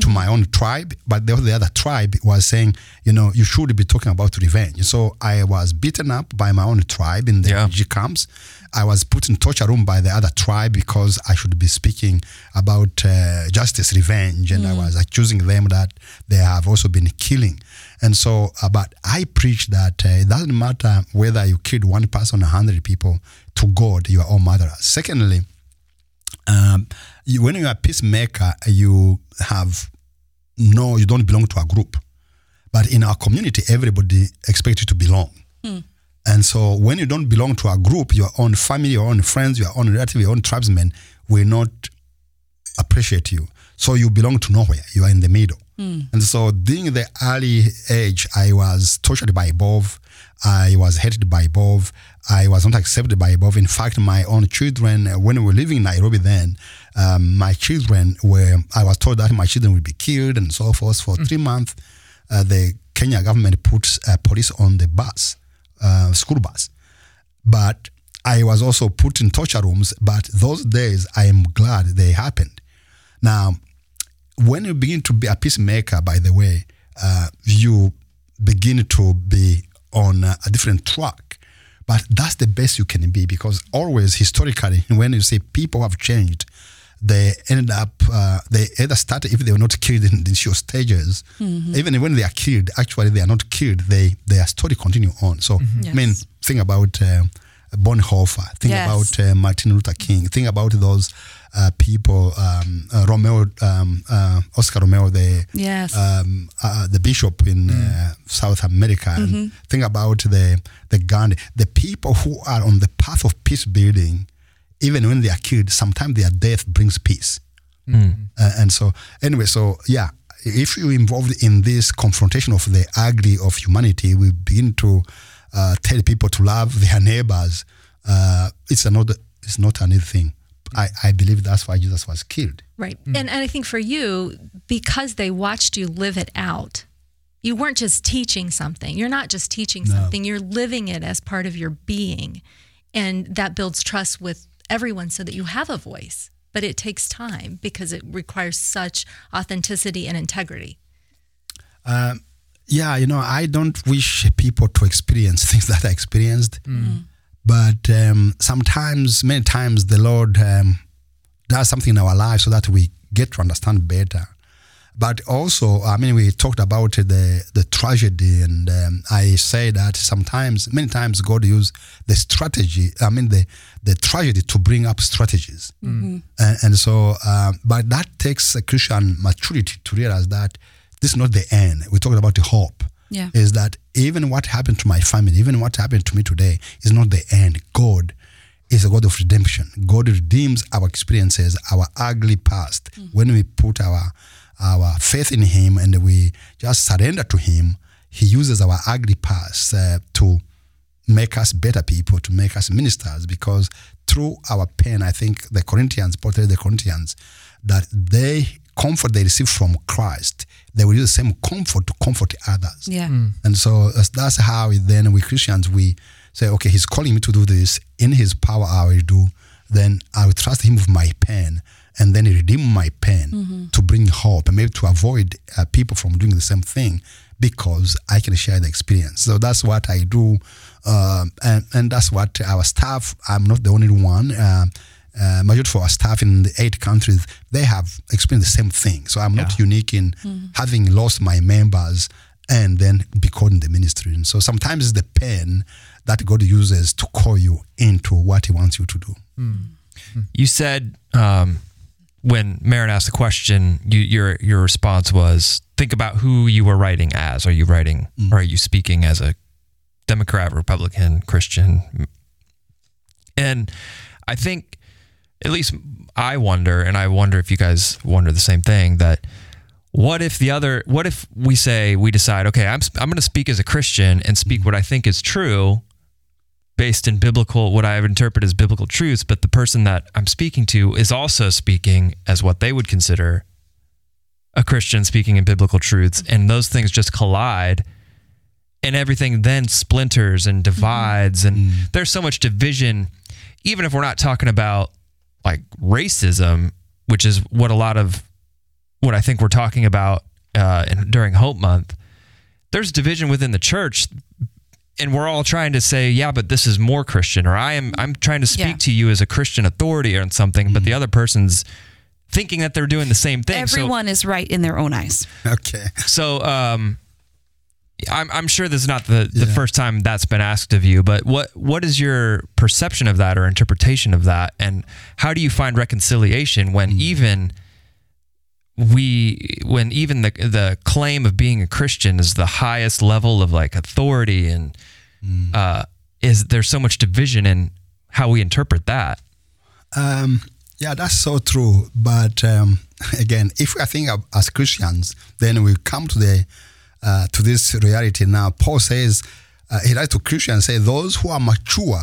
to my own tribe, but the, the other tribe was saying, you know, you should be talking about revenge. So I was beaten up by my own tribe in the Yeah. refugee camps. I was put in torture room by the other tribe because I should be speaking about uh, justice, revenge, and I was accusing them that they have also been killing. And so, uh, but I preach that uh, it doesn't matter whether you killed one person or a hundred people. To God, you are all murderers. Secondly, um, you, when you're a peacemaker, you have no, you don't belong to a group. But in our community, everybody expects you to belong. Hmm. And so when you don't belong to a group, your own family, your own friends, your own relative, your own tribesmen will not appreciate you. So you belong to nowhere. You are in the middle. Hmm. And so during the early age, I was tortured by above. I was hated by above. I was not accepted by above. In fact, my own children, uh, when we were living in Nairobi then, um, my children were, I was told that my children would be killed and so forth. For three months, uh, the Kenya government put uh, police on the bus, uh, school bus. But I was also put in torture rooms. But those days, I am glad they happened. Now, when you begin to be a peacemaker, by the way, uh, you begin to be on a different track. But that's the best you can be because always historically, when you see people have changed, they ended up, uh, they either started, if they were not killed in the initial stages, even when they are killed, actually they are not killed, they their story continue on. So, I mean, think about uh, Bonhoeffer, think Yes. about uh, Martin Luther King, think about those uh, people, um, uh, Romero, um, uh, Oscar Romero, the Yes. um, uh, the bishop in uh, South America, and think about the the Gandhi, the people who are on the path of peace building, even when they are killed, sometimes their death brings peace. Uh, and so, anyway, so yeah, if you're involved in this confrontation of the ugly of humanity, we begin to uh, tell people to love their neighbors. Uh, it's another, it's not another thing. I, I believe that's why Jesus was killed. Right. And, and I think for you, because they watched you live it out, you weren't just teaching something. You're not just teaching something, you're living it as part of your being. And that builds trust with everyone so that you have a voice but it takes time because it requires such authenticity and integrity. Um, yeah, you know, I don't wish people to experience things that I experienced, but um, sometimes, many times, the Lord um, does something in our lives so that we get to understand better. But also, I mean, we talked about the the tragedy, and um, I say that sometimes, many times, God use the strategy. I mean, the the tragedy to bring up strategies, and, and so, um, but that takes a Christian maturity to realize that this is not the end. We talked about the hope. Yeah. Is that even what happened to my family, even what happened to me today, is not the end. God is a God of redemption. God redeems our experiences, our ugly past. When we put our our faith in Him and we just surrender to Him, He uses our ugly past uh, to make us better people, to make us ministers, because through our pain, I think the Corinthians, tells the Corinthians, that they comfort they receive from Christ, they will use the same comfort to comfort others. Yeah. And so that's- that's how then we Christians we say, okay, he's calling me to do this. In his power I will do. Then I will trust him with my pain and then redeem my pain to bring hope and maybe to avoid uh, people from doing the same thing because I can share the experience. So that's what I do. Um, and, and that's what our staff, I'm not the only one. Uh, uh, majority of our staff in the eight countries, they have experienced the same thing. So I'm not unique in having lost my members and then be called in the ministry. And so sometimes it's the pain that God uses to call you into what He wants you to do. You said um, when Marin asked the question, you, your your response was think about who you were writing as. Are you writing or are you speaking as a Democrat, Republican, Christian? And I think at least I wonder, and I wonder if you guys wonder the same thing that what if the other what if we say we decide okay i'm i'm going to speak as a christian and speak what i think is true based in biblical what i interpret as biblical truths but the person that i'm speaking to is also speaking as what they would consider a christian speaking in biblical truths and those things just collide and everything then splinters and divides and mm-hmm. there's so much division even if we're not talking about like racism which is what a lot of what I think we're talking about uh, in, during Hope Month, there's division within the church, and we're all trying to say, yeah, but this is more Christian, or I am I'm trying to speak Yeah. to you as a Christian authority on something, but the other person's thinking that they're doing the same thing. So- Everyone is right in their own eyes. Okay. so, um, I'm I'm sure this is not the, the Yeah. first time that's been asked of you, but what what is your perception of that or interpretation of that, and how do you find reconciliation when even we when even the the claim of being a Christian is the highest level of like authority and uh, is there's so much division in how we interpret that. Um, yeah, that's so true. But um, again, if I think of, as Christians, then we come to the uh, to this reality now. Paul says uh, he writes to Christians say those who are mature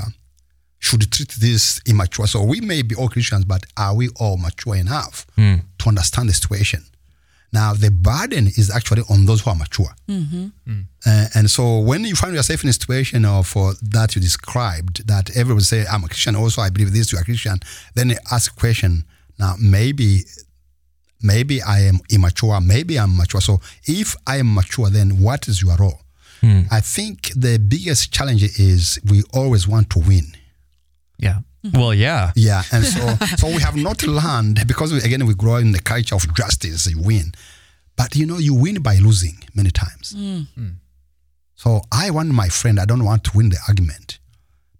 should treat this immature. So we may be all Christians, but are we all mature enough to understand the situation? Now the burden is actually on those who are mature. Uh, and so when you find yourself in a situation of uh, that you described, that everyone say, I'm a Christian, also I believe this, you are Christian, then ask a question, now maybe maybe I am immature, maybe I'm mature. So if I am mature, then what is your role? Hmm. I think the biggest challenge is we always want to win. Yeah. Mm-hmm. Well, yeah. Yeah, and so so we have not learned because we, again we grow in the culture of justice. You win, but you know you win by losing many times. Mm. Hmm. So I want my friend. I don't want to win the argument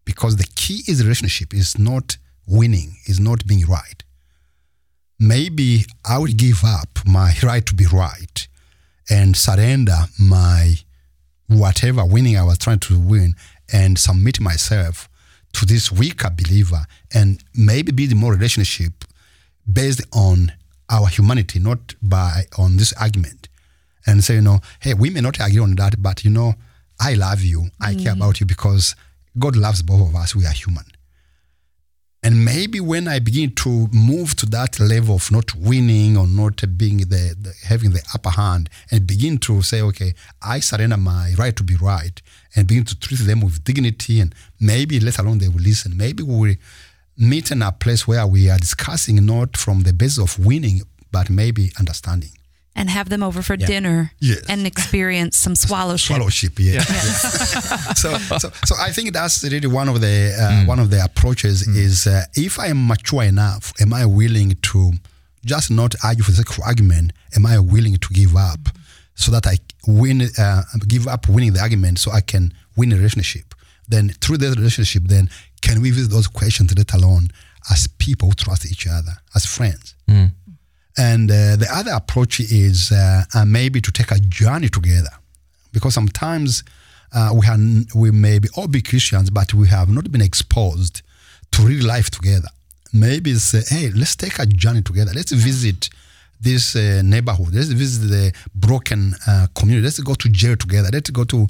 because the key is relationship is not winning, is not being right. Maybe I will give up my right to be right and surrender my whatever winning I was trying to win and submit myself to this weaker believer and maybe build more relationship based on our humanity, not by on this argument. And say, you know, hey, we may not agree on that, but you know, I love you. I care mm. about you because God loves both of us. We are human. And maybe when I begin to move to that level of not winning or not being the, the having the upper hand, and begin to say, okay, I surrender my right to be right, and begin to treat them with dignity, and maybe let alone they will listen. Maybe we will meet in a place where we are discussing not from the basis of winning, but maybe understanding. And have them over for dinner Yes. and experience some swallowship. Fellowship, yeah. Yeah. so, so, so I think that's really one of the uh, one of the approaches is uh, if I am mature enough, am I willing to just not argue for the sake of argument? Am I willing to give up so that I win, uh, give up winning the argument so I can win a relationship? Then through the relationship, then can we visit those questions let alone as people who trust each other, as friends? And uh, the other approach is uh, uh, maybe to take a journey together, because sometimes uh, we have we may be all be Christians, but we have not been exposed to real life together. Maybe it's uh, hey, let's take a journey together. Let's visit this uh, neighborhood. Let's visit the broken uh, community. Let's go to jail together. Let's go to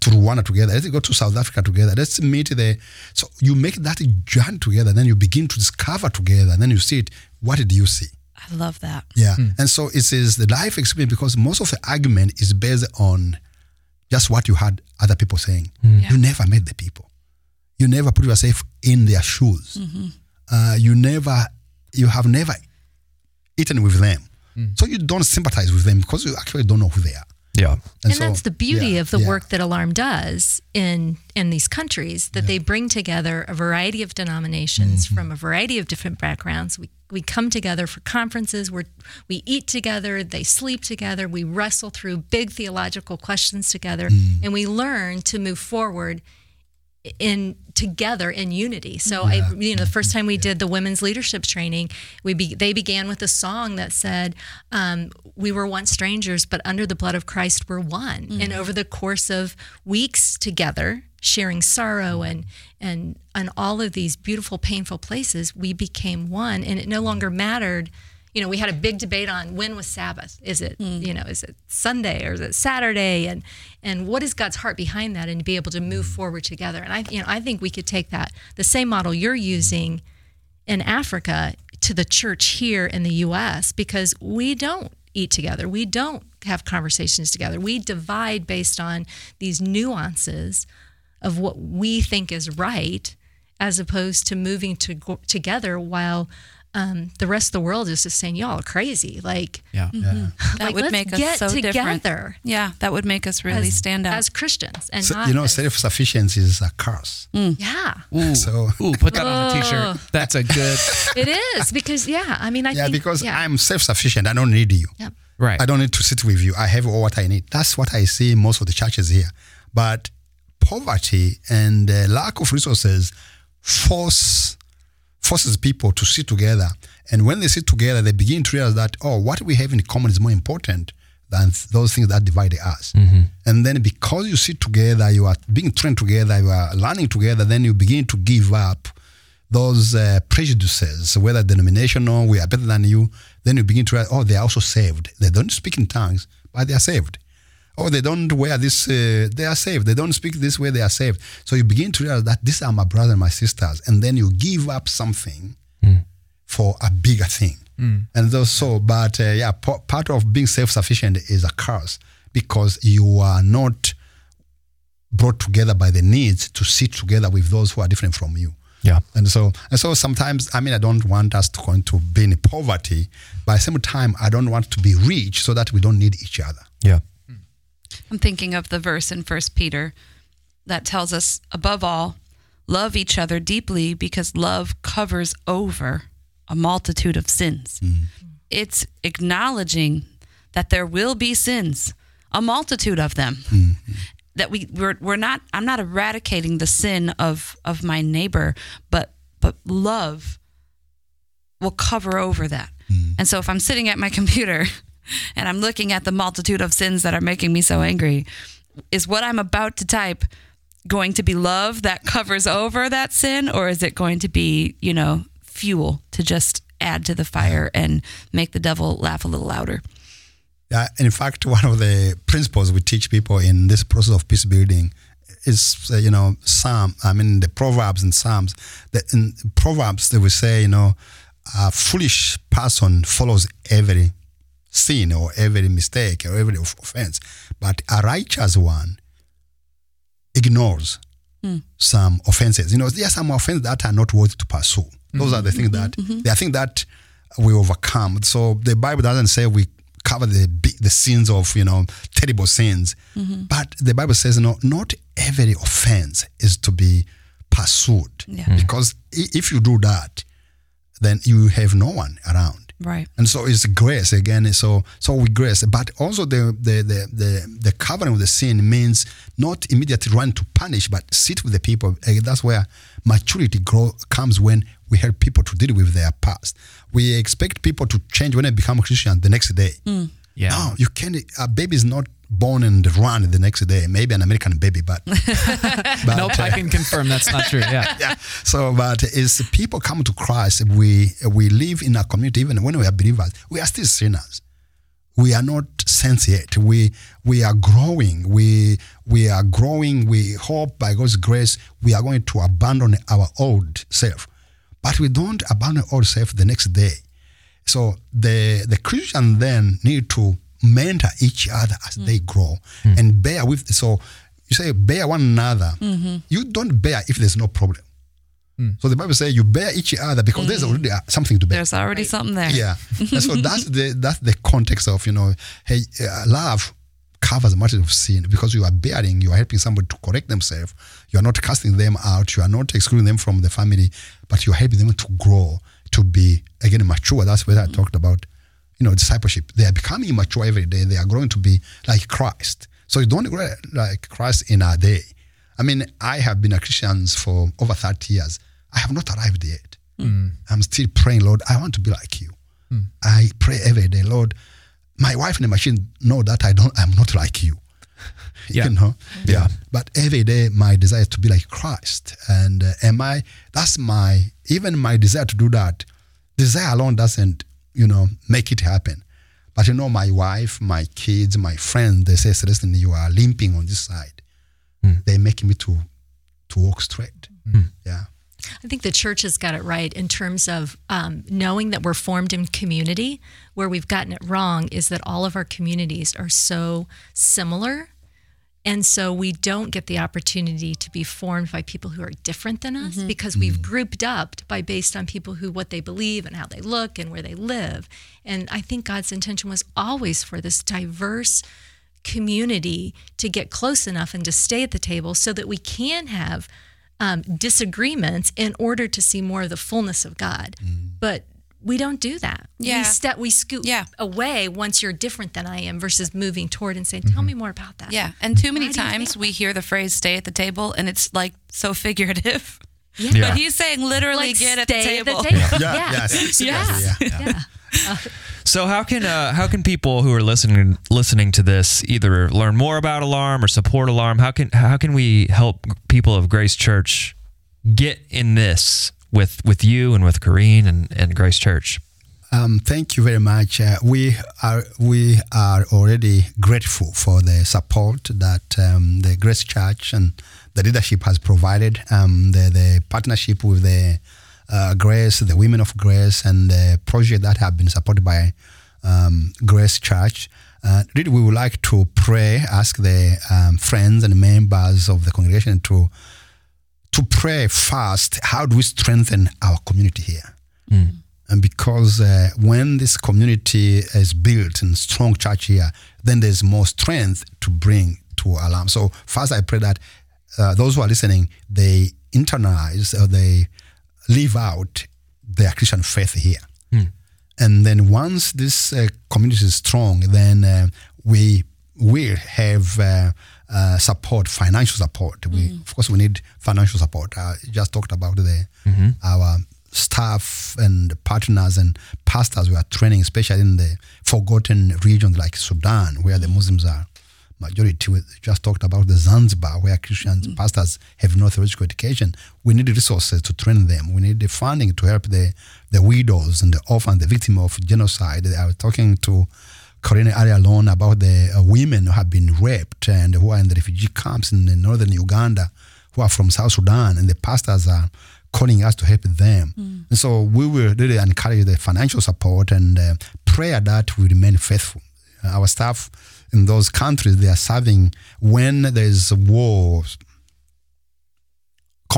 to Rwanda together. Let's go to South Africa together. Let's meet the. So you make that journey together. Then you begin to discover together. And then you see it. What did you see? I love that. Yeah. And so it is the life experience because most of the argument is based on just what you had other people saying. You never met the people. You never put yourself in their shoes. Uh, you never, you have never eaten with them. So you don't sympathize with them because you actually don't know who they are. Yeah. and so- that's the beauty yeah, of the yeah. work that Alarm does in in these countries that they bring together a variety of denominations Mm-hmm. from a variety of different backgrounds. We we come together for conferences where we eat together, they sleep together, we wrestle through big theological questions together, Mm. and we learn to move forward in together in unity. So I, you know, the first time we did the women's leadership training, we be, they began with a song that said, um, "We were once strangers, but under the blood of Christ we're one." And over the course of weeks together, sharing sorrow and and and all of these beautiful, painful places, we became one, and it no longer mattered. You know, we had a big debate on when was Sabbath. Is it, mm. you know, is it Sunday or is it Saturday? And and what is God's heart behind that? And to be able to move mm. forward together. And I, you know, I think we could take that the same model you're using in Africa to the church here in the U.S. because we don't eat together. We don't have conversations together. We divide based on these nuances of what we think is right, as opposed to moving to, together while um, the rest of the world is just saying y'all are crazy. Like, Yeah. That like, would let's make us get so different. Yeah, that would make us really as, stand out. as Christians and So, not you know, self sufficiency is a curse. yeah. Ooh, So- ooh, put that on a t-shirt. That's a good. It is because yeah, I mean I Yeah, think because yeah. I'm self sufficient. I don't need you. Yep. Right. I don't need to sit with you. I have all what I need. That's what I see in most of the churches here. But poverty and uh, lack of resources force forces people to sit together. And when they sit together, they begin to realize that oh, what we have in common is more important than those things that divide us. And then because you sit together, you are being trained together, you are learning together, then you begin to give up those uh, prejudices, whether denominational, we are better than you, then you begin to realize, oh, they are also saved. They don't speak in tongues, but they are saved. Oh, they don't wear this, uh, they are saved. They don't speak this way, they are saved. So you begin to realize that these are my brothers and my sisters. And then you give up something for a bigger thing. And those, so, but uh, yeah, p- part of being self sufficient is a curse because you are not brought together by the needs to sit together with those who are different from you. Yeah. And so, and so sometimes, I mean, I don't want us to go into being in poverty, but at the same time, I don't want to be rich so that we don't need each other. Yeah. I'm thinking of the verse in First Peter that tells us, above all, love each other deeply because love covers over a multitude of sins. Mm. It's acknowledging that there will be sins, a multitude of them. Mm-hmm. That we we're, we're not. I'm not eradicating the sin of of my neighbor, but but love will cover over that. Mm. And so if I'm sitting at my computer and I'm looking at the multitude of sins that are making me so angry, is what I'm about to type going to be love that covers over that sin or is it going to be, you know, fuel to just add to the fire and make the devil laugh a little louder? Uh, in fact, one of the principles we teach people in this process of peace building is, uh, you know, Psalm. I mean, the Proverbs and Psalms. The, in Proverbs, they will say, you know, a foolish person follows every sin or every mistake or every offense, but a righteous one ignores hmm. some offenses. You know, there are some offenses that are not worth to pursue. Those are the things that mm-hmm. mm-hmm. I think that we overcome. So the Bible doesn't say we cover the the sins of you know terrible sins, mm-hmm. but the Bible says no, not every offense is to be pursued Yeah. Hmm. because if you do that, then you have no one around. Right. And so it's grace again. So so with grace, but also the the the the, the covering of the sin means not immediately run to punish, but sit with the people. Eh, That's where maturity grow comes when we help people to deal with their past. We expect people to change when they become a Christian the next day. Yeah. No, you can't. A baby is not born and run the next day. Maybe an American baby, but, but Nope, I can confirm that's not true. Yeah. yeah. So, but as people come to Christ, we we live in a community. Even when we are believers, we are still sinners. We are not saints yet. We we are growing. We we are growing. We hope by God's grace we are going to abandon our old self, but we don't abandon old self the next day. So the the Christian then need to mentor each other as mm. they grow mm. and bear with. So you say bear one another. Mm-hmm. You don't bear if there's no problem. Mm. So the Bible says you bear each other because there's already uh, something to bear. There's already something there. Yeah, and so that's the that's the context of you know, hey, uh, love covers much of sin because you are bearing, you are helping somebody to correct themselves. You are not casting them out. You are not excluding them from the family, but you are helping them to grow, to be again mature. That's what I talked about. You know, discipleship. They are becoming mature every day. They are growing to be like Christ. So you don't grow like Christ in a day. I mean, I have been a Christian for over 30 years. I have not arrived yet. I'm still praying, Lord, I want to be like you. I pray every day, Lord. My wife and the machine know that I don't. I'm not like you. Yeah. You know. Yeah. But every day, my desire to be like Christ. And uh, am I? That's my even my desire to do that. Desire alone doesn't, you know, make it happen. But you know, my wife, my kids, my friends, they say, Celestin, you are limping on this side. Hmm. They make me to to walk straight. Hmm. Hmm. Yeah. I think the church has got it right in terms of um, knowing that we're formed in community. Where we've gotten it wrong is that all of our communities are so similar. And so we don't get the opportunity to be formed by people who are different than us because we've grouped up by based on people who what they believe and how they look and where they live. And I think God's intention was always for this diverse community to get close enough and to stay at the table so that we can have um, disagreements in order to see more of the fullness of God. But we don't do that. Yeah. We step, we scoot Yeah. away once you're different than I am versus moving toward and saying, tell me more about that. Yeah. And too many Why times we hear the phrase stay at the table and it's like so figurative. Yeah. But he's saying literally Like get at the stay table. table. Yeah. Yeah. Yes. Yeah. Yeah. Yeah. So how can uh, how can people who are listening listening to this either learn more about Alarm or support Alarm? How can how can we help people of Grace Church get in this with with you and with Corrine and, and Grace Church? Um, thank you very much. Uh, we are we are already grateful for the support that um, the Grace Church and the leadership has provided. Um, the the partnership with the uh, Grace, the Women of Grace, and the project that have been supported by um, Grace Church. Uh, really, we would like to pray, ask the um, friends and members of the congregation to to pray first. How do we strengthen our community here? And because uh, when this community is built and strong church here, then there's more strength to bring to alarm. So first, I pray that uh, those who are listening, they internalize or they live out their Christian faith here. And then once this uh, community is strong, then uh, we will have uh, support, financial support. We, mm. of course, we need financial support. I just talked about the mm-hmm. our staff and partners and pastors we are training, especially in the forgotten regions like Sudan, where the Muslims are majority. We just talked about the Zanzibar, where Christians mm. pastors have no theological education. We need resources to train them. We need the funding to help the the widows and the orphans, the victim of genocide. I was talking to Corinne earlier alone about the uh, women who have been raped and who are in the refugee camps in, northern Uganda, who are from South Sudan, and the pastors are calling us to help them. And so we will really encourage the financial support and uh, prayer that we remain faithful. Uh, our staff in those countries, they are serving when there's war,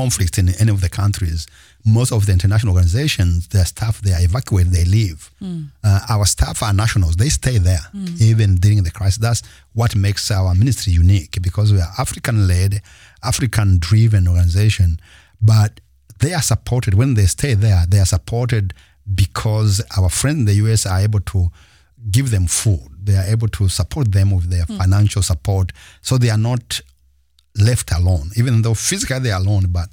conflict in any of the countries. most of the international organizations, their staff, they are evacuated, they leave. Hmm. Uh, our staff are nationals, they stay there, hmm. even during the crisis. That's what makes our ministry unique because we are African led, African driven organization. But they are supported when they stay there, they are supported because our friends in the US are able to give them food. They are able to support them with their hmm. financial support. So they are not left alone, even though physically they are alone, but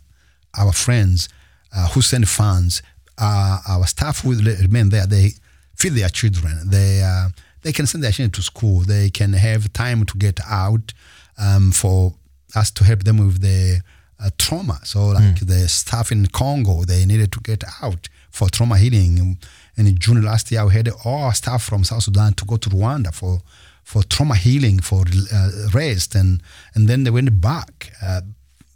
our friends uh, who send funds, uh, our staff who le- remain there, they feed their children. They uh, they can send their children to school. They can have time to get out um, for us to help them with the uh, trauma. So like the staff in Congo, they needed to get out for trauma healing. And in June last year, we had all our staff from South Sudan to go to Rwanda for for trauma healing, for uh, rest, and and then they went back. Uh,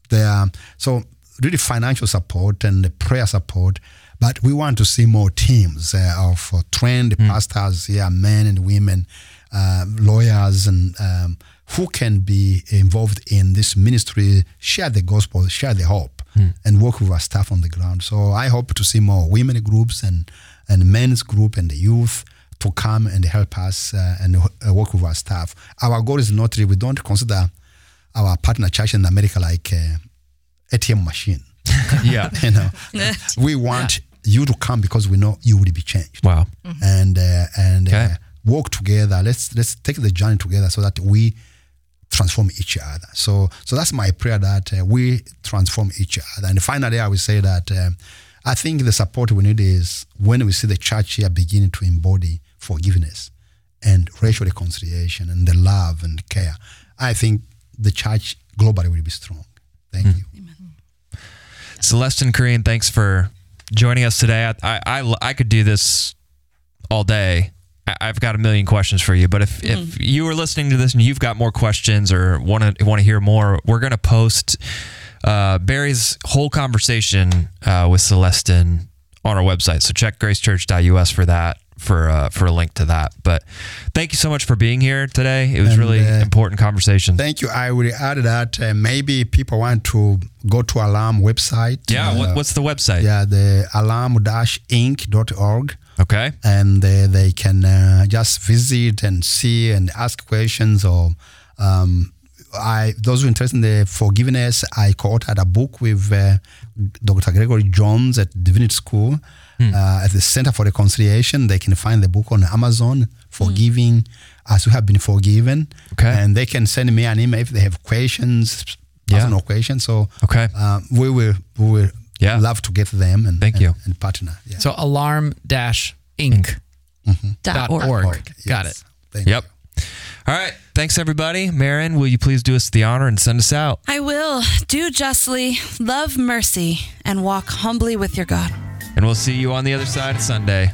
they are, so really financial support and prayer support. But we want to see more teams uh, of uh, trained pastors, yeah, men and women, uh, lawyers, and um, who can be involved in this ministry, share the gospel, share the hope, and work with our staff on the ground. So I hope to see more women groups and and men's group and the youth to come and help us uh, and uh, work with our staff. Our goal is not really, we don't consider our partner church in America like uh, ATM machine. Yeah. you know, we want you to come because we know you will be changed Wow. and uh, and uh, Okay. work together. Let's let's take the journey together so that we transform each other. So so that's my prayer that uh, we transform each other. And finally, I will say that um, I think the support we need is when we see the church here beginning to embody forgiveness and racial reconciliation and the love and care. I think the church globally will be strong. Thank you. Celestin Corinne, thanks for joining us today. I, I, I, I could do this all day. I- I've got a million questions for you, but if, if you are listening to this and you've got more questions or want to want to hear more, we're going to post uh, Barry's whole conversation uh, with Celestin on our website. So check gracechurch.us for that for uh, for a link to that. But thank you so much for being here today. It was And, really uh, important conversation. Thank you. I will add that uh, maybe people want to go to Alarm website. yeah, Uh, what, what's the website? yeah, the alarm-inc.org. Okay. and uh, they can uh, just visit and see and ask questions or um, I those who are interested in the forgiveness I co-authored a book with uh, Dr. Gregory Jones at Divinity School uh, at the Center for Reconciliation they can find the book on Amazon forgiving as we have been forgiven Okay. and they can send me an email if they have questions Yeah. personal questions so Okay. uh, we will we will Yeah. love to get them and Thank and, you. and partner yeah. So alarm dash inc Dot dot org. org. Got Yes. it. Thank Yep. All right. Thanks, everybody. Marin, will you please do us the honor and send us out? I will do justly, love mercy, and walk humbly with your God. And we'll see you on the other side Sunday.